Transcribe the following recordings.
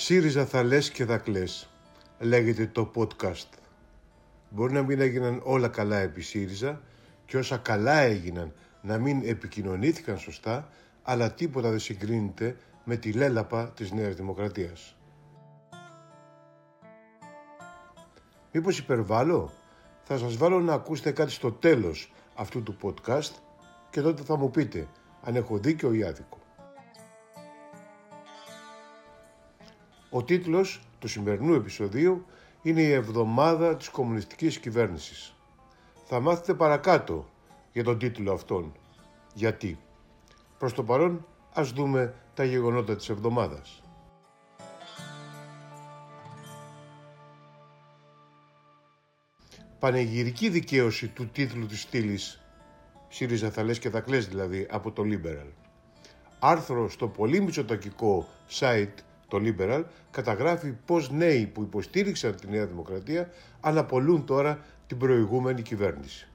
ΣΥΡΙΖΑ θα λες και θα κλαις, λέγεται το podcast. Μπορεί να μην έγιναν όλα καλά επί ΣΥΡΙΖΑ και όσα καλά έγιναν να μην επικοινωνήθηκαν σωστά, αλλά τίποτα δεν συγκρίνεται με τη λέλαπα της Νέας Δημοκρατίας. Μήπως υπερβάλλω; Θα σας βάλω να ακούσετε κάτι στο τέλος αυτού του podcast και τότε θα μου πείτε αν έχω δίκιο ή άδικο. Ο τίτλος του σημερινού επεισοδίου είναι η εβδομάδα της κομμουνιστικής κυβέρνησης. Θα μάθετε παρακάτω για τον τίτλο αυτόν. Γιατί; Προς το παρόν ας δούμε τα γεγονότα της εβδομάδας. Πανεγυρική δικαίωση του τίτλου της στήλης ΣΥΡΙΖΑ θα λες και θα κλαις δηλαδή από το Liberal. Άρθρο στο πολύ μισοτακικό site το Liberal καταγράφει πως νέοι που υποστήριξαν τη Νέα Δημοκρατία αναπολούν τώρα την προηγούμενη κυβέρνηση.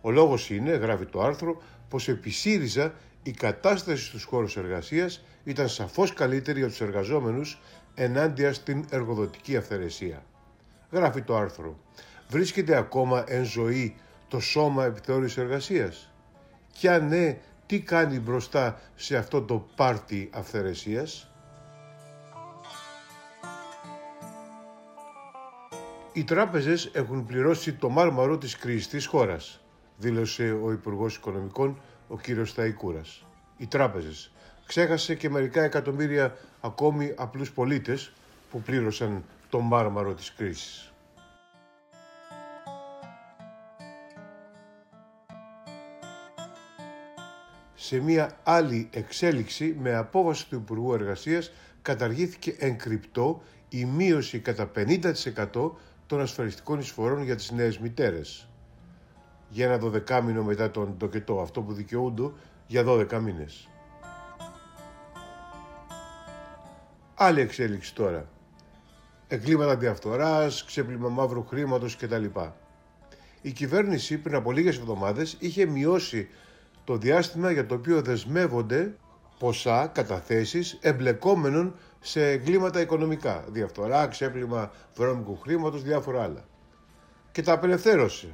Ο λόγος είναι, γράφει το άρθρο, πως επί ΣΥΡΙΖΑ η κατάσταση στους χώρους εργασίας ήταν σαφώς καλύτερη για τους εργαζόμενους ενάντια στην εργοδοτική αυθαιρεσία. Γράφει το άρθρο. Βρίσκεται ακόμα εν ζωή το σώμα επιθεώρησης εργασίας. Και αν ναι, τι κάνει μπροστά σε αυτό το πάρτι αυθαιρεσίας; Οι τράπεζες έχουν πληρώσει το μάρμαρο της κρίσης της χώρας, δήλωσε ο Υπουργός Οικονομικών, ο κύριος Σταϊκούρας. Οι τράπεζες. Ξέχασε και μερικά εκατομμύρια ακόμη απλούς πολίτες που πλήρωσαν το μάρμαρο της κρίσης. Σε μια άλλη εξέλιξη με απόβαση του Υπουργού Εργασίας καταργήθηκε εν κρυπτό η μείωση κατά 50% των ασφαλιστικών εισφορών για τις νέες μητέρες. Για ένα δωδεκάμινο μετά τον τοκετό, αυτό που δικαιούνται για 12 μήνες. Άλλη εξέλιξη τώρα. Εγκλήματα διαφθοράς, ξέπλυμα μαύρου χρήματος κτλ. Η κυβέρνηση πριν από λίγες εβδομάδες είχε μειώσει το διάστημα για το οποίο δεσμεύονται ποσά καταθέσεις εμπλεκόμενων σε εγκλήματα οικονομικά. Διαφθορά, ξέπλυμα βρώμικου χρήματος, διάφορα άλλα. Και τα απελευθέρωσε.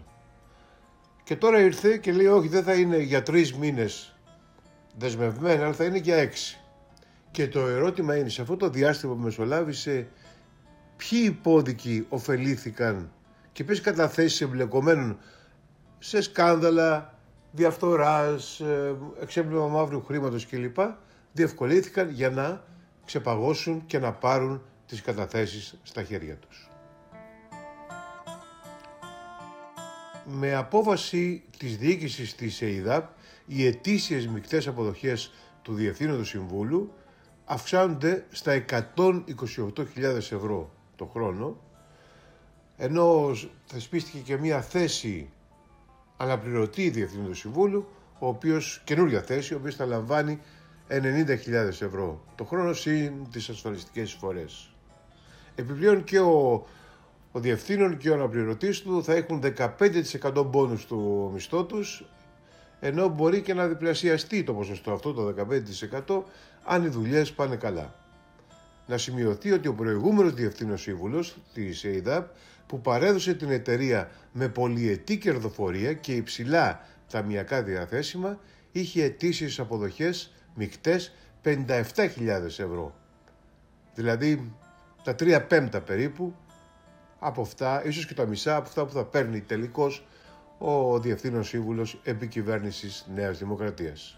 Και τώρα ήρθε και λέει: Όχι, δεν θα είναι για τρεις μήνες δεσμευμένα, αλλά θα είναι για έξι. Και το ερώτημα είναι: σε αυτό το διάστημα που μεσολάβησε, ποιοι υπόδικοι ωφελήθηκαν και ποιες καταθέσεις εμπλεκομένων σε σκάνδαλα διαφθοράς, ε, εξέπλυμα μαύρου χρήματος κλπ. διευκολύθηκαν για να ξεπαγώσουν και να πάρουν τις καταθέσεις στα χέρια τους. Με απόβαση της διοίκησης της ΕΙΔΑΠ, οι ετήσιες μικτές αποδοχές του Διευθύνοντος Συμβούλου αυξάνονται στα 128.000 ευρώ το χρόνο, ενώ θεσπίστηκε και μια θέση αναπληρωτή Διευθύνοντο Συμβούλου, ο οποίος, καινούργια θέση, ο οποίος θα λαμβάνει 90.000 ευρώ το χρόνο συν τις ασφαλιστικές εισφορές. Επιπλέον και ο, ο διευθύνων και ο αναπληρωτής του θα έχουν 15% μπόνους του μισθό τους ενώ μπορεί και να διπλασιαστεί το ποσοστό αυτό το 15% αν οι δουλειές πάνε καλά. Να σημειωθεί ότι ο προηγούμενος διευθύνων σύμβουλος της ΕΙΔΑΠ που παρέδωσε την εταιρεία με πολυετή κερδοφορία και υψηλά ταμιακά διαθέσιμα είχε αιτήσεις αποδοχές μικτές 57.000 ευρώ. Δηλαδή τα 3 πέμπτα περίπου από αυτά, ίσως και τα μισά από αυτά που θα παίρνει τελικώς ο Διευθύνων Σύμβουλος Επικυβέρνησης Νέας Δημοκρατίας.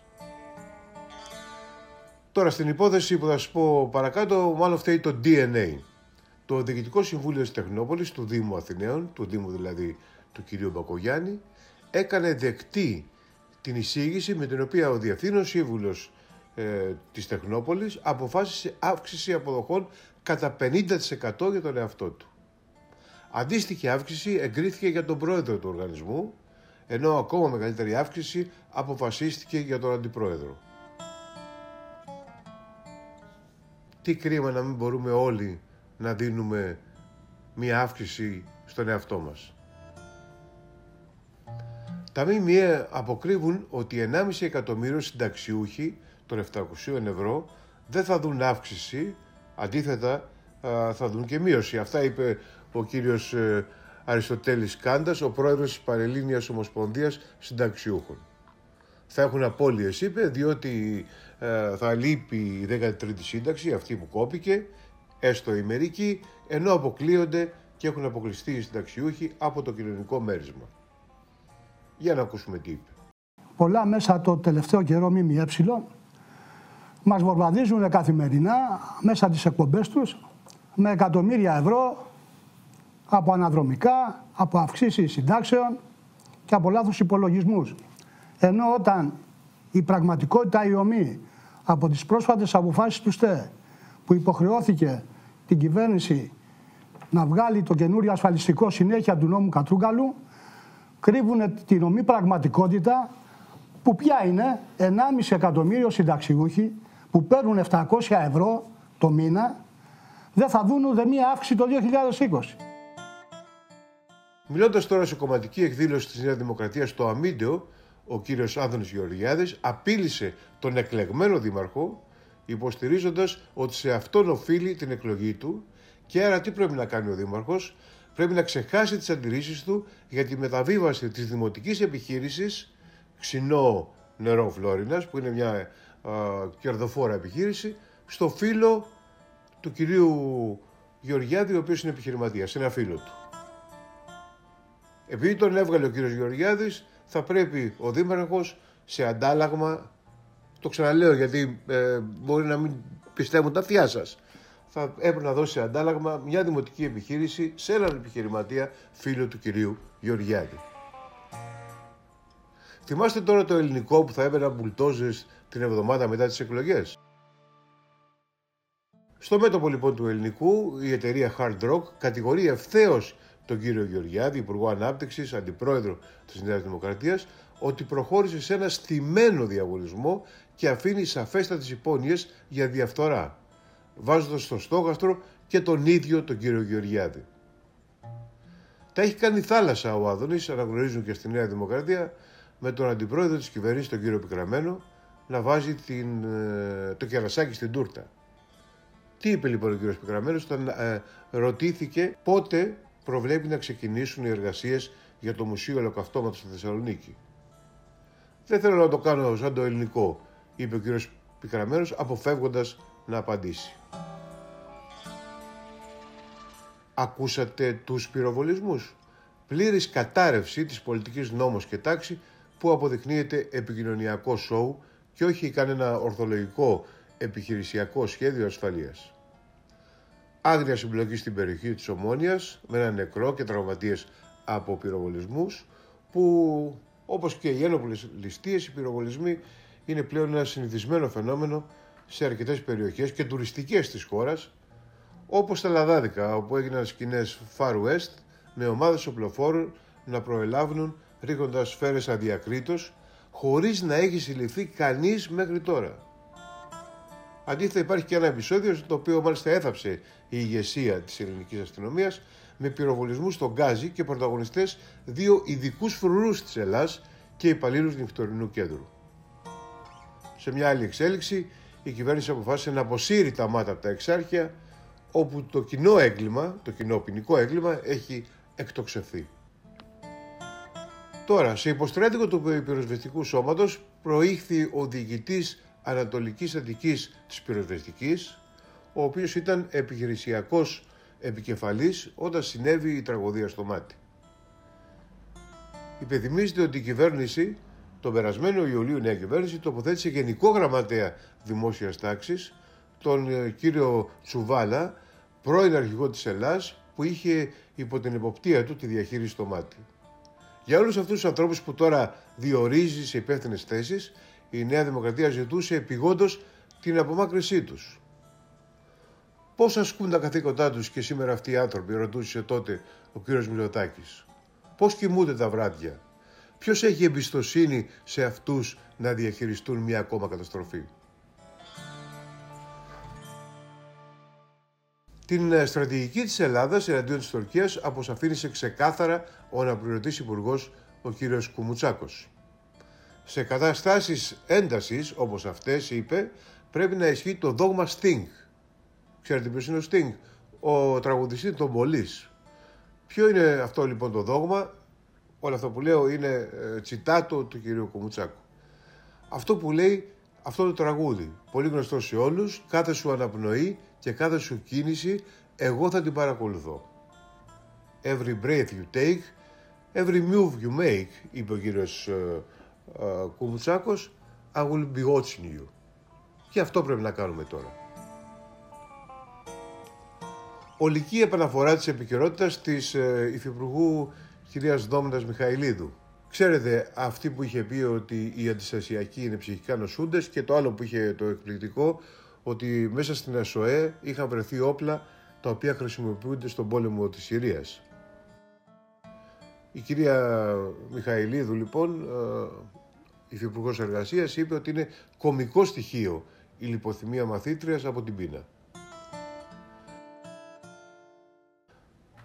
Τώρα στην υπόθεση που θα σας πω παρακάτω, μάλλον φταίει το DNA. Το Διοικητικό Συμβούλιο της Τεχνόπολης του Δήμου Αθηναίων, του Δήμου δηλαδή του κυρίου Μπακογιάννη, έκανε δεκτή την εισήγηση με την οποία ο Διευθύνων Σύμβουλος ε, της Τεχνόπολης αποφάσισε αύξηση αποδοχών κατά 50% για τον εαυτό του. Αντίστοιχη αύξηση εγκρίθηκε για τον πρόεδρο του οργανισμού, ενώ ακόμα μεγαλύτερη αύξηση αποφασίστηκε για τον αντιπρόεδρο. Τι κρίμα να μην μπορούμε όλοι να δίνουμε μία αύξηση στον εαυτό μας. Τα ΜΜΕ αποκρύβουν ότι 1,5 εκατομμύριο συνταξιούχοι των 700 ευρώ δεν θα δουν αύξηση, αντίθετα θα δουν και μείωση. Αυτά είπε ο κύριος ε, Αριστοτέλης Κάντας, ο πρόεδρος της Παρελλήνιας Ομοσπονδίας Συνταξιούχων. Θα έχουν απώλειες, είπε, διότι ε, θα λείπει η 13η σύνταξη, αυτή που κόπηκε, έστω η μερική, ενώ αποκλείονται και έχουν αποκλειστεί οι συνταξιούχοι από το κοινωνικό μέρισμα. Για να ακούσουμε τι είπε. Πολλά μέσα το τελευταίο καιρό ΜΜΕ μας βορβαδίζουν καθημερινά μέσα τις εκπομπές τους με εκατομμύρια ευρώ από αναδρομικά, από αυξήσεις συντάξεων και από λάθος υπολογισμούς. Ενώ όταν η πραγματικότητα η ομή από τις πρόσφατες αποφάσεις του ΣΤΕ που υποχρεώθηκε την κυβέρνηση να βγάλει το καινούριο ασφαλιστικό συνέχεια του νόμου Κατρούγκαλου κρύβουν την ομή πραγματικότητα που πια είναι 1,5 εκατομμύριο συνταξιούχοι που παίρνουν 700 ευρώ το μήνα δεν θα δουν ούτε μία αύξηση το 2020. Μιλώντας τώρα σε κομματική εκδήλωση της Νέας Δημοκρατίας στο Αμίντεο, ο κύριος Άδωνης Γεωργιάδης απείλησε τον εκλεγμένο δήμαρχο υποστηρίζοντας ότι σε αυτόν οφείλει την εκλογή του και άρα τι πρέπει να κάνει ο δήμαρχος, πρέπει να ξεχάσει τις αντιρρήσεις του για τη μεταβίβαση της δημοτικής επιχείρησης Ξινό Νερό Φλόρινας, που είναι μια α, κερδοφόρα επιχείρηση, στο φίλο του κυρίου Γεωργιάδη, ο οποίος είναι επιχειρηματίας, ένα φίλο του. Επειδή τον έβγαλε ο κύριος Γεωργιάδης, θα πρέπει ο Δήμαρχος σε αντάλλαγμα, το ξαναλέω γιατί ε, μπορεί να μην πιστεύουν τα αυτιά σας, θα έπρεπε να δώσει αντάλλαγμα μια δημοτική επιχείρηση σε έναν επιχειρηματία φίλο του κυρίου Γεωργιάδη. Θυμάστε τώρα το ελληνικό που θα έπαιρνα μπουλτόζες την εβδομάδα μετά τις εκλογές; Στο μέτωπο λοιπόν του ελληνικού, η εταιρεία Hard Rock κατηγορεί ευθέως τον κύριο Γεωργιάδη, Υπουργό Ανάπτυξης, Αντιπρόεδρο της Νέας Δημοκρατίας, ότι προχώρησε σε ένα στημένο διαγωνισμό και αφήνει σαφέστατες υπόνοιες για διαφθορά, βάζοντας στο στόχαστρο και τον ίδιο τον κύριο Γεωργιάδη. Τα έχει κάνει θάλασσα ο Άδωνης, αναγνωρίζουν και στη Νέα Δημοκρατία, με τον αντιπρόεδρο της κυβέρνησης, τον κύριο Πικραμένο, να βάζει την, ε, το κερασάκι στην τούρτα. Τι είπε λοιπόν ο κύριος Πικραμένος, όταν ε, ρωτήθηκε πότε προβλέπει να ξεκινήσουν οι εργασίες για το Μουσείο Ελοκαυτώματος στη Θεσσαλονίκη. Δεν θέλω να το κάνω σαν το ελληνικό, είπε ο κύριος Πικραμένος, αποφεύγοντας να απαντήσει. Ακούσατε τους πυροβολισμούς; Πλήρης κατάρρευση της πολιτικής νόμος και τάξη που αποδεικνύεται επικοινωνιακό σοου και όχι κανένα ορθολογικό επιχειρησιακό σχέδιο ασφαλείας. Άγρια συμπλοκή στην περιοχή της Ομόνιας με ένα νεκρό και τραυματίες από πυροβολισμούς που όπως και οι ένοπλες ληστείες, οι πυροβολισμοί είναι πλέον ένα συνηθισμένο φαινόμενο σε αρκετές περιοχές και τουριστικές της χώρας όπως τα Λαδάδικα όπου έγιναν σκηνές Far West με ομάδες οπλοφόρων να προελάβουν ρίχνοντας σφαίρες αδιακρίτως χωρίς να έχει συλληφθεί κανείς μέχρι τώρα. Αντίθετα υπάρχει και ένα επεισόδιο στο οποίο μάλιστα έθαψε η ηγεσία της ελληνικής αστυνομίας με πυροβολισμούς στον Γκάζι και πρωταγωνιστές δύο ειδικούς φρουρούς της Ελλάς και υπαλλήλους νυχτωρινού κέντρου. Σε μια άλλη εξέλιξη η κυβέρνηση αποφάσισε να αποσύρει τα μάτα από τα εξάρχεια όπου το κοινό έγκλημα, το κοινό ποινικό έγκλημα έχει εκτοξευθεί. Τώρα, σε υποστράτηγο του πυροσβεστικού σώματος προήχθη ο διοικητής Ανατολικής Αττικής της πυροσβεστικής, ο οποίος ήταν επιχειρησιακός επικεφαλής όταν συνέβη η τραγωδία στο μάτι. Υπενθυμίζεται ότι η κυβέρνηση τον περασμένο Ιουλίου η νέα κυβέρνηση τοποθέτησε γενικό γραμματέα δημόσιας τάξης τον ε, κύριο Τσουβάλα, πρώην αρχηγό της Ελλάς, που είχε υπό την εποπτεία του τη διαχείριση στο μάτι. Για όλους αυτούς τους ανθρώπους που τώρα διορίζει σε υπεύθυνες θέσεις, η Νέα Δημοκρατία ζητούσε επιγόντως την απομάκρυσή τους. Πώς ασκούν τα καθήκοντά τους και σήμερα αυτοί οι άνθρωποι, ρωτούσε τότε ο κύριος Μιλωτάκης. Πώς κοιμούνται τα βράδια. Ποιος έχει εμπιστοσύνη σε αυτούς να διαχειριστούν μια ακόμα καταστροφή. Την ε, στρατηγική της Ελλάδας εναντίον της Τουρκίας αποσαφήνισε ξεκάθαρα ο αναπληρωτής υπουργός ο κύριος Κουμουτσάκος. Σε καταστάσεις έντασης όπως αυτές είπε πρέπει να ισχύει το δόγμα Sting. Ξέρετε ποιος είναι ο Sting? ο τραγουδιστής των Μολύς. Ποιο είναι αυτό λοιπόν το δόγμα, όλο αυτό που λέω είναι ε, τσιτάτο του κυρίου Κομουτσάκου. Αυτό που λέει αυτό το τραγούδι, πολύ γνωστό σε όλους, κάθε σου αναπνοή και κάθε σου κίνηση, εγώ θα την παρακολουθώ. Every breath you take, every move you make, είπε ο κύριος ε, ε, Κουμουτσάκος, I will be watching you. Και αυτό πρέπει να κάνουμε τώρα. Ολική επαναφορά της επικαιρότητας της ε, Υφυπουργού κυρίας Δόμνας Μιχαηλίδου. Ξέρετε, αυτή που είχε πει ότι οι αντιστασιακοί είναι ψυχικά νοσούντες και το άλλο που είχε το εκπληκτικό ότι μέσα στην ΑΣΟΕ είχαν βρεθεί όπλα τα οποία χρησιμοποιούνται στον πόλεμο της Συρίας. Η κυρία Μιχαηλίδου λοιπόν, η ε, Υφυπουργός Εργασίας, είπε ότι είναι κομικό στοιχείο η λιποθυμία μαθήτριας από την πείνα.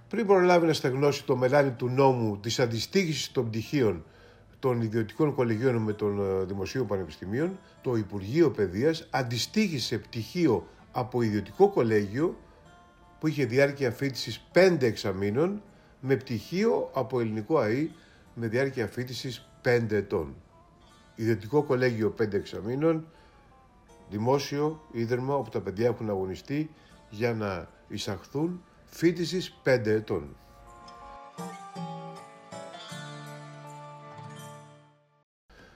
Πριν προλάβει να στεγνώσει το μελάνι του νόμου της αντιστοίχησης των πτυχίων των ιδιωτικών κολεγίων με των ε, δημοσίων πανεπιστημίων, το Υπουργείο Παιδείας αντιστοίχησε πτυχίο από ιδιωτικό κολέγιο που είχε διάρκεια φίτησης 5 εξαμήνων με πτυχίο από ελληνικό ΑΕ με διάρκεια φίτησης 5 ετών. Ιδιωτικό κολέγιο 5 εξαμήνων, δημόσιο ίδρυμα όπου τα παιδιά έχουν αγωνιστεί για να εισαχθούν φίτησης 5 ετών.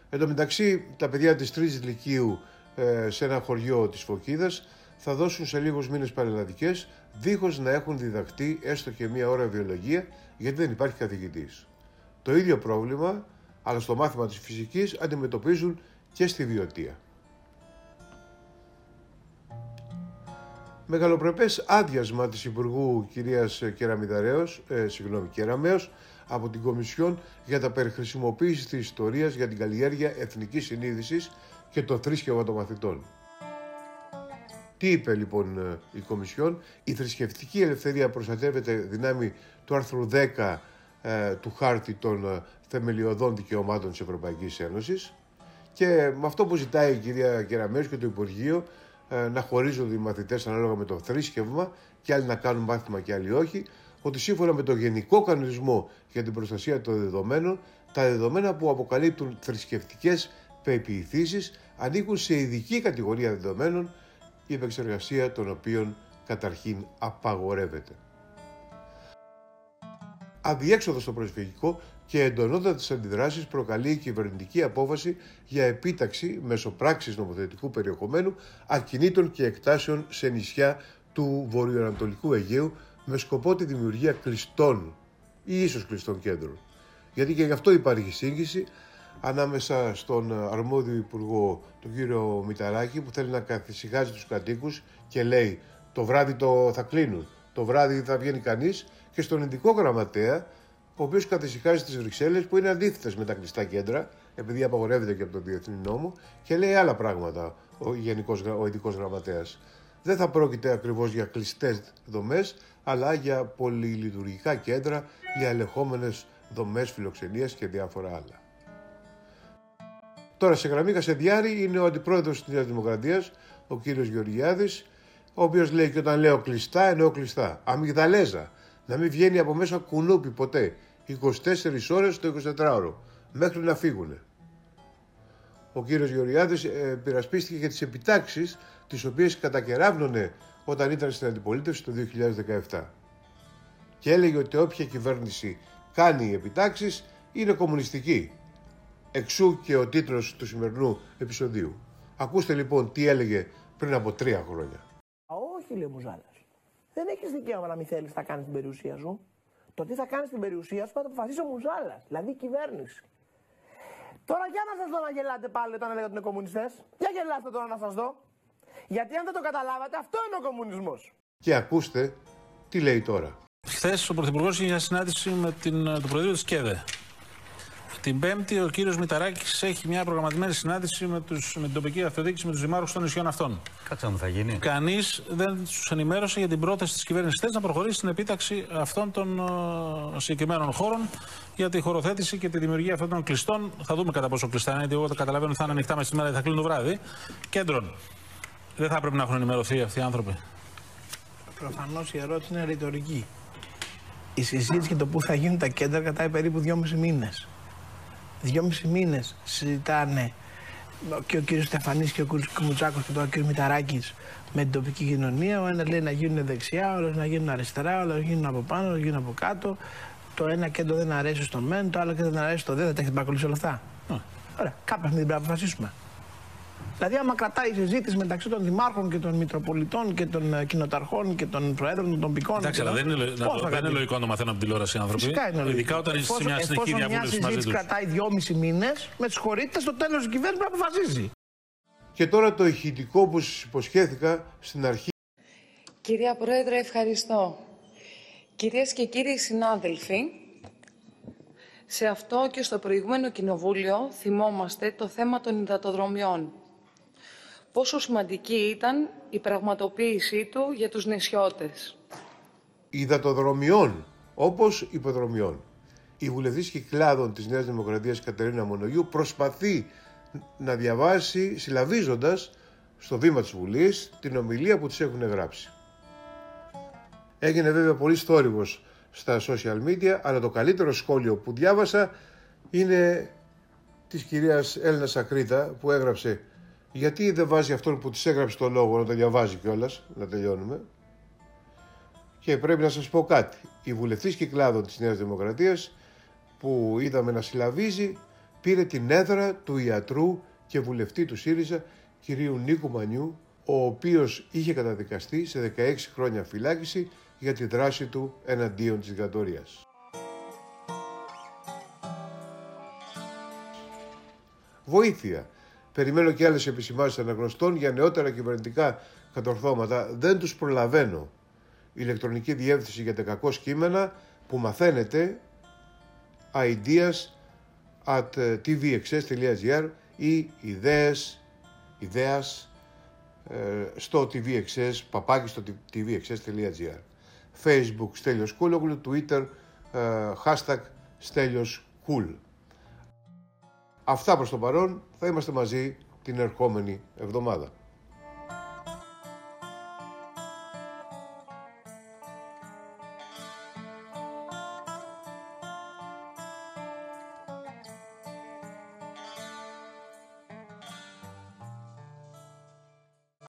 Εν τω μεταξύ, τα παιδιά της τρίτης λυκείου ε, σε ένα χωριό της Φωκίδας θα δώσουν σε λίγους μήνες παρελαδικές δίχως να έχουν διδαχτεί έστω και μία ώρα βιολογία γιατί δεν υπάρχει καθηγητής. Το ίδιο πρόβλημα, αλλά στο μάθημα της φυσικής, αντιμετωπίζουν και στη βιωτεία. Μεγαλοπρεπές άδειασμα της Υπουργού κυρίας Κεραμιδαρέως, ε, συγγνώμη, Κεραμέως, από την Κομισιόν για τα περιχρησιμοποίησης της ιστορίας για την καλλιέργεια εθνικής συνείδησης και το θρήσκευμα των μαθητών. Τι είπε λοιπόν ε, η Κομισιόν, η θρησκευτική ελευθερία προστατεύεται δυνάμει του άρθρου 10 ε, του χάρτη των ε, θεμελιωδών δικαιωμάτων της Ευρωπαϊκής Ένωσης και με αυτό που ζητάει η κυρία Κεραμέως και το Υπουργείο ε, να χωρίζονται οι μαθητές ανάλογα με το θρήσκευμα και άλλοι να κάνουν μάθημα και άλλοι όχι, ότι σύμφωνα με το Γενικό Κανονισμό για την Προστασία των Δεδομένων, τα δεδομένα που αποκαλύπτουν θρησκευτικές πεποιηθήσεις ανήκουν σε ειδική κατηγορία δεδομένων, η επεξεργασία των οποίων καταρχήν απαγορεύεται. Αδιέξοδο στο προσφυγικό και εντονότατες αντιδράσεις προκαλεί η κυβερνητική απόφαση για επίταξη μέσω πράξης νομοθετικού περιεχομένου ακινήτων και εκτάσεων σε νησιά του βορειοανατολικού Αιγαίου με σκοπό τη δημιουργία κλειστών ή ίσως κλειστών κέντρων. Γιατί και γι' αυτό υπάρχει σύγχυση ανάμεσα στον αρμόδιο υπουργό, τον κύριο Μηταράκη, που θέλει να καθησυχάζει τους κατοίκους και λέει το βράδυ το θα κλείνουν, το βράδυ θα βγαίνει κανείς και στον ειδικό γραμματέα, ο οποίος καθησυχάζει τις Βρυξέλλες που είναι αντίθετες με τα κλειστά κέντρα, επειδή απαγορεύεται και από τον διεθνή νόμο και λέει άλλα πράγματα ο, γενικός, ο ειδικός γραμματέας. Δεν θα πρόκειται ακριβώς για κλειστές δομές, αλλά για πολυλειτουργικά κέντρα, για ελεγχόμενες δομές φιλοξενίας και διάφορα άλλα. Τώρα σε γραμμή Κασεδιάρη είναι ο αντιπρόεδρος της Νέας Δημοκρατίας, ο κύριος Γεωργιάδης, ο οποίος λέει και όταν λέω κλειστά εννοώ κλειστά. Αμυγδαλέζα, να μην βγαίνει από μέσα κουνούπι ποτέ, 24 ώρες το 24ωρο, μέχρι να φύγουνε. Ο κύριος Γεωργιάδης ε, πειρασπίστηκε για τις επιτάξεις τις οποίες κατακεράβνωνε όταν ήταν στην αντιπολίτευση το 2017. Και έλεγε ότι όποια κυβέρνηση κάνει επιτάξεις είναι κομμουνιστική. Εξού και ο τίτλος του σημερινού επεισοδίου. Ακούστε λοιπόν τι έλεγε πριν από τρία χρόνια. Όχι, λέει ο Μουζάλας. Δεν έχεις δικαίωμα να μην θέλεις να κάνεις την περιουσία σου. Το τι θα κάνεις στην περιουσία σου θα το αποφασίσει ο Μουζάλας, δηλαδή η κυβέρνηση. Τώρα για να σας δω να γελάτε πάλι όταν έλεγα ότι είναι κομμουνιστές. Για γελάστε τώρα να σας δω. Γιατί αν δεν το καταλάβατε, αυτό είναι ο κομμουνισμός. Και ακούστε τι λέει τώρα. Χθες ο Πρωθυπουργός είχε μια συνάντηση με την, το Προεδρείο της ΚΕΔΕ. Την Πέμπτη, ο κύριος Μηταράκης έχει μια προγραμματισμένη συνάντηση με, τους, με την τοπική αυτοδιοίκηση με τους δημάρχους των νησιών αυτών. Κάτσε μου θα γίνει. Κανείς δεν τους ενημέρωσε για την πρόταση της κυβέρνησης να προχωρήσει στην επίταξη αυτών των uh, συγκεκριμένων χώρων για τη χωροθέτηση και τη δημιουργία αυτών των κλειστών. Θα δούμε κατά πόσο κλειστά είναι, γιατί εγώ καταλαβαίνω ότι θα είναι ανοιχτά μέσα στη μέρα θα κλείνουν το βράδυ. Κέντρων. Δεν θα πρέπει να έχουν ενημερωθεί αυτοί οι άνθρωποι. Προφανώς η ερώτηση είναι ρητορική. Η συζήτηση για το πού θα γίνουν τα κέντρα κρατάει περίπου δυόμισι μήνες. Δυόμισι μήνες συζητάνε και ο κύριος Στεφανής και ο κύριος Κουμουτσάκος και τώρα ο κύριος Μηταράκης με την τοπική κοινωνία. Ο ένας λέει να γίνουν δεξιά, ο άλλος να γίνουν αριστερά, ο άλλος να γίνουν από πάνω, ο άλλος να γίνουν από κάτω. Το ένα κέντρο δεν αρέσει στο μεν, το άλλο κέντρο δεν αρέσει στο δε. Δεν τα έχετε παρακολουθήσει όλα αυτά; Ωραία, κάποια στιγμή πρέπει να αποφασίσουμε. Δηλαδή, άμα κρατάει η συζήτηση μεταξύ των δημάρχων και των μητροπολιτών και των uh, κοινοταρχών και των προέδρων των τοπικών. Εντάξει, αλλά δεν είναι, να, δεν είναι λογικό να το μαθαίνουν από τηλεόραση οι άνθρωποι. Φυσικά είναι λογικό. Ειδικά όταν είσαι σε μια συνεχή διαβούλευσης μαζί τους. κρατάει δυόμιση μήνες, με τι χωρίτε, στο τέλος η κυβέρνηση πρέπει να αποφασίζει. Και τώρα το ηχητικό που σας υποσχέθηκα στην αρχή. Κυρία Πρόεδρε, ευχαριστώ. Κυρίες και κύριοι συνάδελφοι, σε αυτό και στο προηγούμενο κοινοβούλιο θυμόμαστε το θέμα των υδατοδρομιών. Πόσο σημαντική ήταν η πραγματοποίησή του για τους νησιώτες. Υδατοδρομιών, όπως υποδρομιών. Η βουλευτής κυκλάδων της Νέας Δημοκρατίας Κατερίνα Μονογιού προσπαθεί να διαβάσει συλλαβίζοντας στο βήμα της Βουλής την ομιλία που της έχουν γράψει. Έγινε βέβαια πολύ θόρυβος στα social media, αλλά το καλύτερο σχόλιο που διάβασα είναι της κυρίας Έλληνα Σακρίτα που έγραψε γιατί δεν βάζει αυτόν που της έγραψε το λόγο να το διαβάζει κιόλας, να τελειώνουμε. Και πρέπει να σας πω κάτι. Η βουλευτής κυκλάδων της Νέας Δημοκρατίας που είδαμε να συλλαβίζει πήρε την έδρα του ιατρού και βουλευτή του ΣΥΡΙΖΑ κυρίου Νίκου Μανιού ο οποίος είχε καταδικαστεί σε 16 χρόνια φυλάκιση για τη δράση του εναντίον της δικτατορίας. Βοήθεια. Περιμένω και άλλες επισημάνσεις αναγνωστών για νεότερα κυβερνητικά κατορθώματα. Δεν τους προλαβαίνω. Ηλεκτρονική διεύθυνση για τα κακό κείμενα που μαθαίνετε ideas at tvxs.gr ή ιδέες, ιδέας ε, στο tvxs, παπάκι στο tvxs.gr facebook Στέλιος Κούλογλου, twitter ε, hashtag Στέλιος Κούλ. Αυτά προς το παρόν, θα είμαστε μαζί την ερχόμενη εβδομάδα.